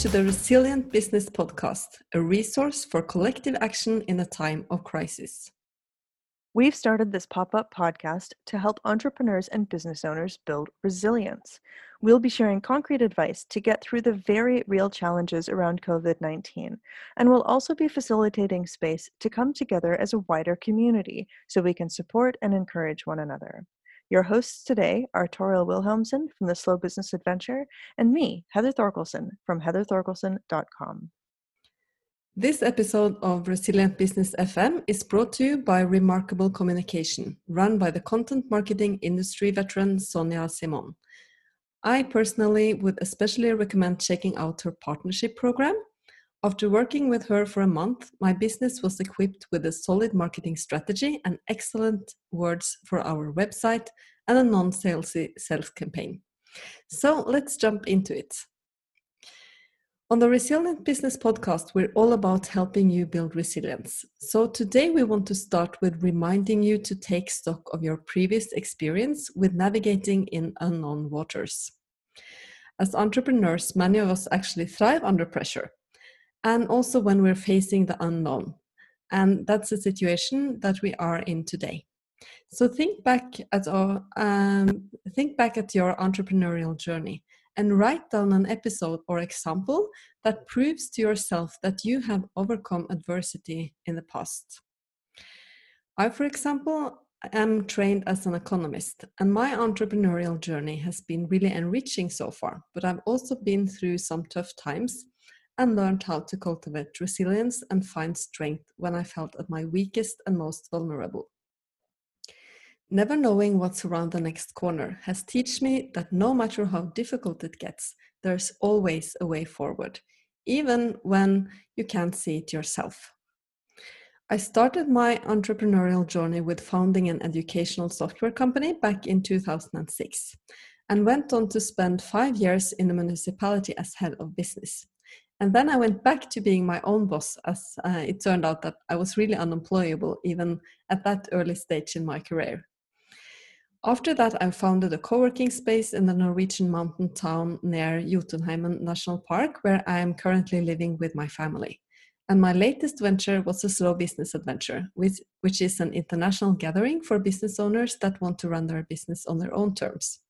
to the Resilient Business Podcast, a resource for collective action in a time of crisis. We've started this pop up podcast to help entrepreneurs and business owners build resilience. We'll be sharing concrete advice to get through the very real challenges around COVID 19, and we'll also be facilitating space to come together as a wider community so we can support and encourage one another. Your hosts today are Toril Wilhelmsen from the Slow Business Adventure and me, Heather Thorkelson from heatherthorkelson.com. This episode of Resilient Business FM is brought to you by Remarkable Communication, run by the content marketing industry veteran Sonia Simone. I personally would especially recommend checking out her partnership program after working with her for a month, my business was equipped with a solid marketing strategy and excellent words for our website and a non salesy sales campaign. So let's jump into it. On the Resilient Business Podcast, we're all about helping you build resilience. So today we want to start with reminding you to take stock of your previous experience with navigating in unknown waters. As entrepreneurs, many of us actually thrive under pressure and also when we're facing the unknown. And that's the situation that we are in today. So think back at um, think back at your entrepreneurial journey and write down an episode or example that proves to yourself that you have overcome adversity in the past. I, for example, am trained as an economist, and my entrepreneurial journey has been really enriching so far. But I've also been through some tough times and learned how to cultivate resilience and find strength when I felt at my weakest and most vulnerable. Never knowing what's around the next corner has taught me that no matter how difficult it gets, there's always a way forward, even when you can't see it yourself. I started my entrepreneurial journey with founding an educational software company back in 2006 and went on to spend five years in the municipality as head of business. And then I went back to being my own boss, as uh, it turned out that I was really unemployable even at that early stage in my career. After that, I founded a co working space in the Norwegian mountain town near Jotunheimen National Park, where I am currently living with my family. And my latest venture was a slow business adventure, which, which is an international gathering for business owners that want to run their business on their own terms.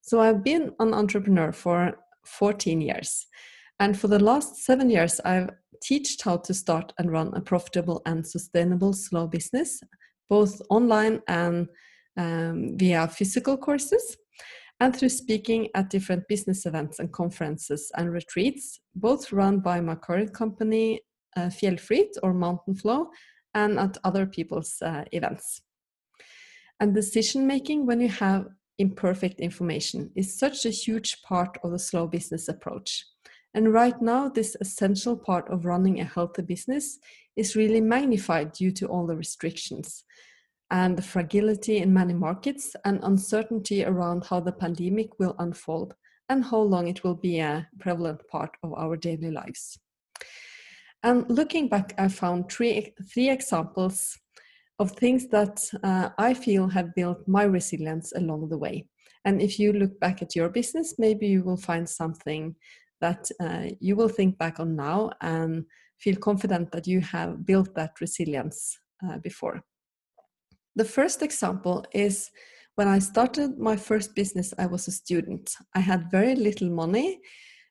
So I've been an entrepreneur for 14 years. And for the last seven years, I've taught how to start and run a profitable and sustainable slow business, both online and um, via physical courses, and through speaking at different business events and conferences and retreats, both run by my current company, uh, Fjellflyt or Mountain Flow, and at other people's uh, events. And decision making when you have imperfect information is such a huge part of the slow business approach. And right now, this essential part of running a healthy business is really magnified due to all the restrictions and the fragility in many markets and uncertainty around how the pandemic will unfold and how long it will be a prevalent part of our daily lives. And looking back, I found three, three examples of things that uh, I feel have built my resilience along the way. And if you look back at your business, maybe you will find something that uh, you will think back on now and feel confident that you have built that resilience uh, before. The first example is when I started my first business, I was a student. I had very little money,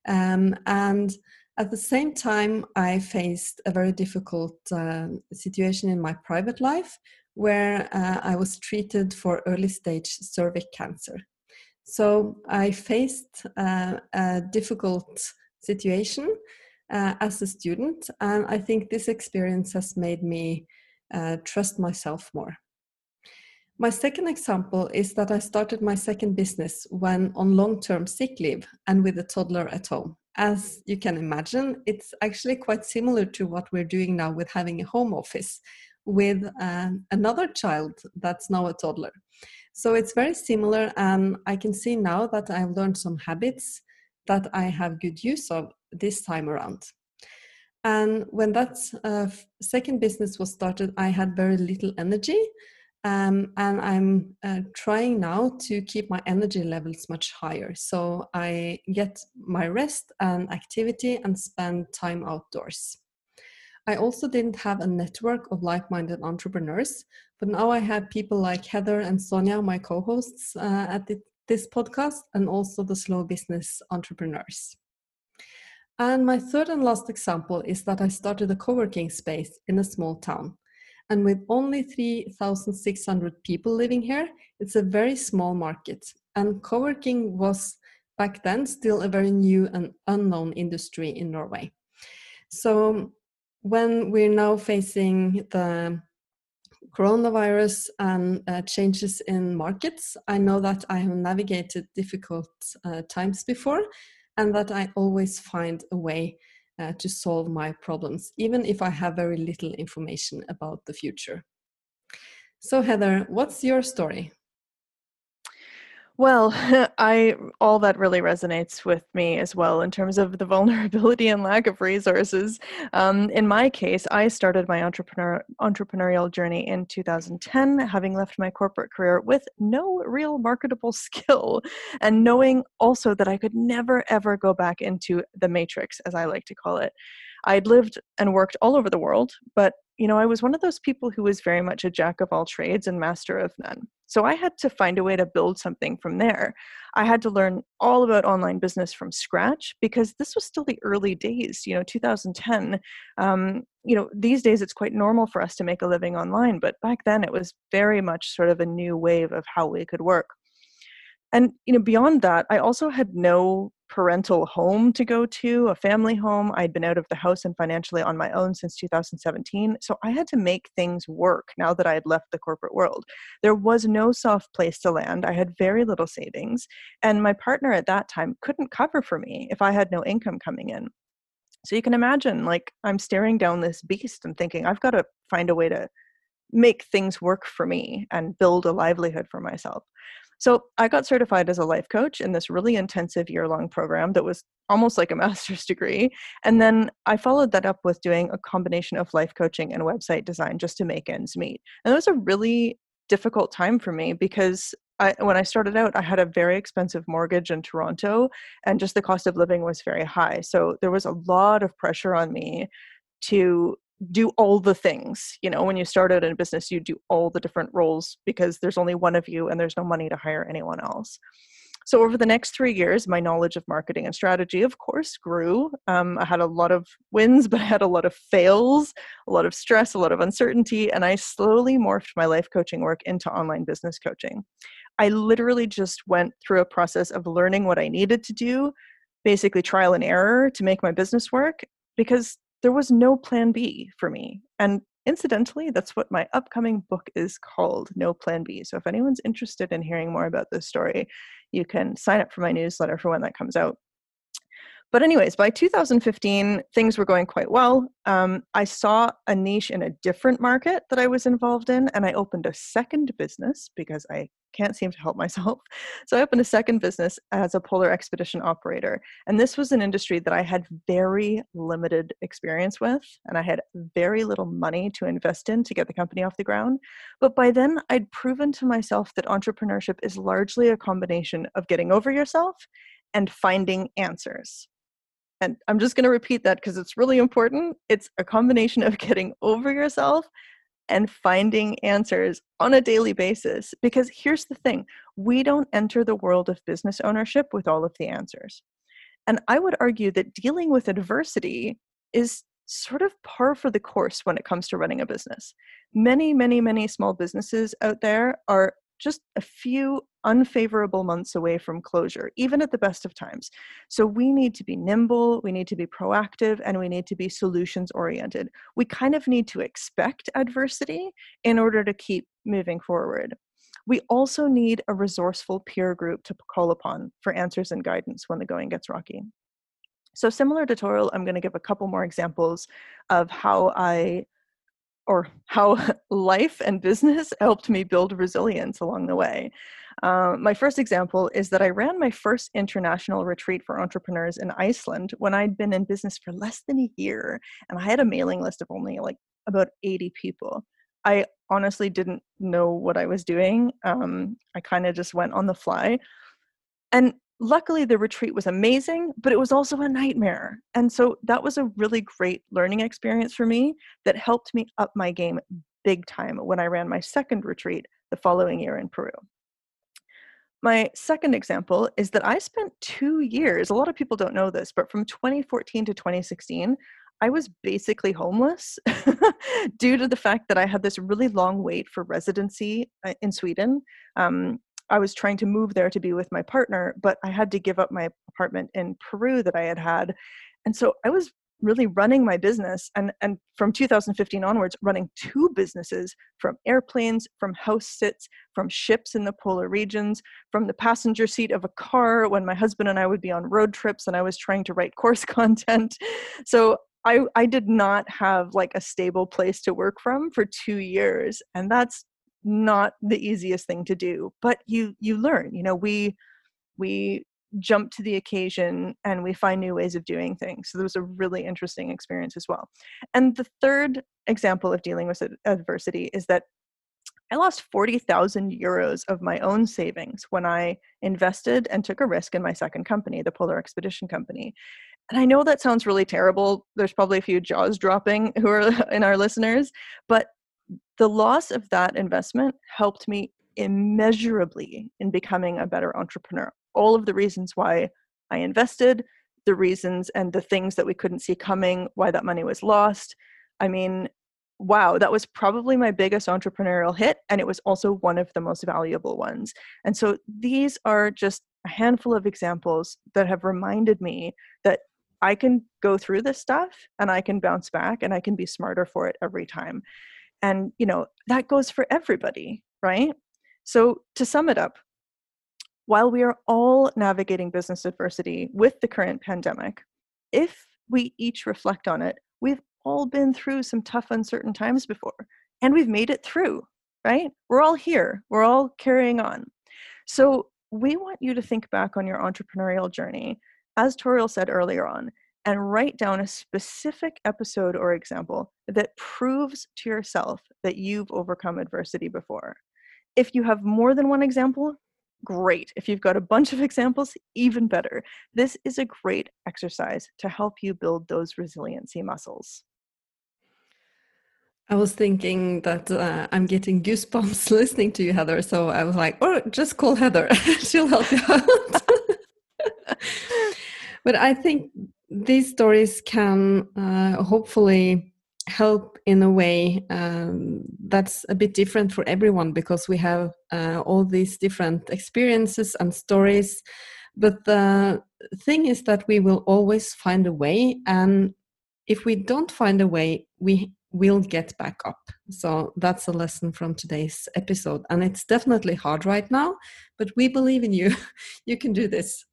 um, and at the same time, I faced a very difficult uh, situation in my private life where uh, I was treated for early stage cervix cancer. So I faced uh, a difficult situation uh, as a student, and I think this experience has made me uh, trust myself more. My second example is that I started my second business when on long term sick leave and with a toddler at home. As you can imagine, it's actually quite similar to what we're doing now with having a home office with uh, another child that's now a toddler. So it's very similar, and I can see now that I've learned some habits that I have good use of this time around. And when that uh, second business was started, I had very little energy, Um, and I'm uh, trying now to keep my energy levels much higher. So I get my rest and activity and spend time outdoors. I also didn't have a network of like minded entrepreneurs, but now I have people like Heather and Sonia, my co hosts uh, at the, this podcast, and also the slow business entrepreneurs. And my third and last example is that I started a co working space in a small town. And with only 3,600 people living here, it's a very small market. And co working was back then still a very new and unknown industry in Norway. So when we're now facing the coronavirus and uh, changes in markets, I know that I have navigated difficult uh, times before and that I always find a way uh, to solve my problems, even if I have very little information about the future. So, Heather, what's your story? Well, I all that really resonates with me as well in terms of the vulnerability and lack of resources. Um, in my case, I started my entrepreneur entrepreneurial journey in 2010, having left my corporate career with no real marketable skill, and knowing also that I could never ever go back into the matrix, as I like to call it. I'd lived and worked all over the world, but you know, I was one of those people who was very much a jack of all trades and master of none. So I had to find a way to build something from there. I had to learn all about online business from scratch because this was still the early days, you know, 2010. Um, you know, these days it's quite normal for us to make a living online, but back then it was very much sort of a new wave of how we could work. And you know, beyond that, I also had no parental home to go to, a family home. I'd been out of the house and financially on my own since 2017. So I had to make things work now that I had left the corporate world. There was no soft place to land. I had very little savings. And my partner at that time couldn't cover for me if I had no income coming in. So you can imagine, like, I'm staring down this beast and thinking, I've got to find a way to make things work for me and build a livelihood for myself. So I got certified as a life coach in this really intensive year long program that was almost like a master's degree. And then I followed that up with doing a combination of life coaching and website design just to make ends meet. And it was a really difficult time for me because I, when I started out, I had a very expensive mortgage in Toronto, and just the cost of living was very high. So there was a lot of pressure on me to do all the things you know when you start out in a business you do all the different roles because there's only one of you and there's no money to hire anyone else. So over the next three years my knowledge of marketing and strategy of course grew. Um, i had a lot of wins but i had a lot of fails a lot of stress a lot of uncertainty and i slowly morphed my life coaching work into online business coaching. I literally just went through a process of learning what i needed to do basically trial and error to make my business work because there was no plan B for me. And incidentally, that's what my upcoming book is called No Plan B. So if anyone's interested in hearing more about this story, you can sign up for my newsletter for when that comes out. But, anyways, by 2015, things were going quite well. Um, I saw a niche in a different market that I was involved in, and I opened a second business because I can't seem to help myself. So, I opened a second business as a polar expedition operator. And this was an industry that I had very limited experience with, and I had very little money to invest in to get the company off the ground. But by then, I'd proven to myself that entrepreneurship is largely a combination of getting over yourself and finding answers and I'm just going to repeat that because it's really important. It's a combination of getting over yourself and finding answers on a daily basis. Because here's the thing we don't enter the world of business ownership with all of the answers. And I would argue that dealing with adversity is sort of par for the course when it comes to running a business. Many, many, many small businesses out there are just a few unfavorable months away from closure, even at the best of times. So we need to be nimble, we need to be proactive, and we need to be solutions oriented. We kind of need to expect adversity in order to keep moving forward. We also need a resourceful peer group to call upon for answers and guidance when the going gets rocky. So, similar to Toril, I'm going to give a couple more examples of how I or how life and business helped me build resilience along the way. Uh, my first example is that I ran my first international retreat for entrepreneurs in Iceland when I'd been in business for less than a year, and I had a mailing list of only like about 80 people. I honestly didn't know what I was doing. Um, I kind of just went on the fly. And luckily, the retreat was amazing, but it was also a nightmare. And so that was a really great learning experience for me that helped me up my game big time when I ran my second retreat the following year in Peru. My second example is that I spent two years, a lot of people don't know this, but from 2014 to 2016, I was basically homeless due to the fact that I had this really long wait for residency uh, in Sweden. Um, I was trying to move there to be with my partner, but I had to give up my apartment in Peru that I had had. And so I was really running my business and and from 2015 onwards running two businesses from airplanes from house sits from ships in the polar regions from the passenger seat of a car when my husband and I would be on road trips and I was trying to write course content. So I, I did not have like a stable place to work from for two years and that's not the easiest thing to do but you you learn you know we we jump to the occasion and we find new ways of doing things so that was a really interesting experience as well and the third example of dealing with adversity is that I lost 40,000 euros of my own savings when I invested and took a risk in my second company, the Polar Expedition Company. And I know that sounds really terrible. There's probably a few jaws dropping who are in our listeners, but the loss of that investment helped me immeasurably in becoming a better entrepreneur. All of the reasons why I invested, the reasons and the things that we couldn't see coming, why that money was lost. I mean, wow, that was probably my biggest entrepreneurial hit. And it was also one of the most valuable ones. And so these are just a handful of examples that have reminded me that I can go through this stuff and I can bounce back and I can be smarter for it every time. And, you know, that goes for everybody, right? So to sum it up, while we are all navigating business adversity with the current pandemic, if we each reflect on it, we've all been through some tough, uncertain times before, and we've made it through, right? We're all here, we're all carrying on. So, we want you to think back on your entrepreneurial journey as Toril said earlier on, and write down a specific episode or example that proves to yourself that you've overcome adversity before. If you have more than one example, great. If you've got a bunch of examples, even better. This is a great exercise to help you build those resiliency muscles. I was thinking that uh, I'm getting goosebumps listening to you, Heather. So I was like, oh, just call Heather. She'll help you out. but I think these stories can uh, hopefully help in a way um, that's a bit different for everyone because we have uh, all these different experiences and stories. But the thing is that we will always find a way, and if we don't find a way, we will get back up. So that's a lesson from today's episode. And it's definitely hard right now, but we believe in you. you can do this.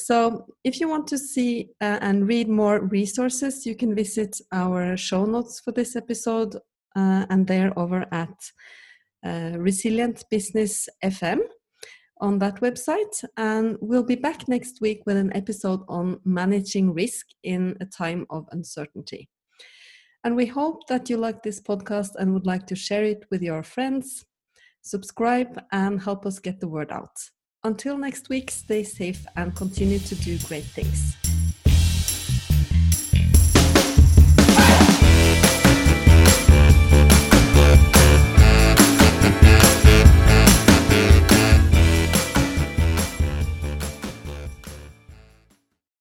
So, if you want to see uh, and read more resources, you can visit our show notes for this episode, uh, and they're over at uh, Resilient Business FM on that website. And we'll be back next week with an episode on managing risk in a time of uncertainty. And we hope that you like this podcast and would like to share it with your friends. Subscribe and help us get the word out. Until next week, stay safe and continue to do great things.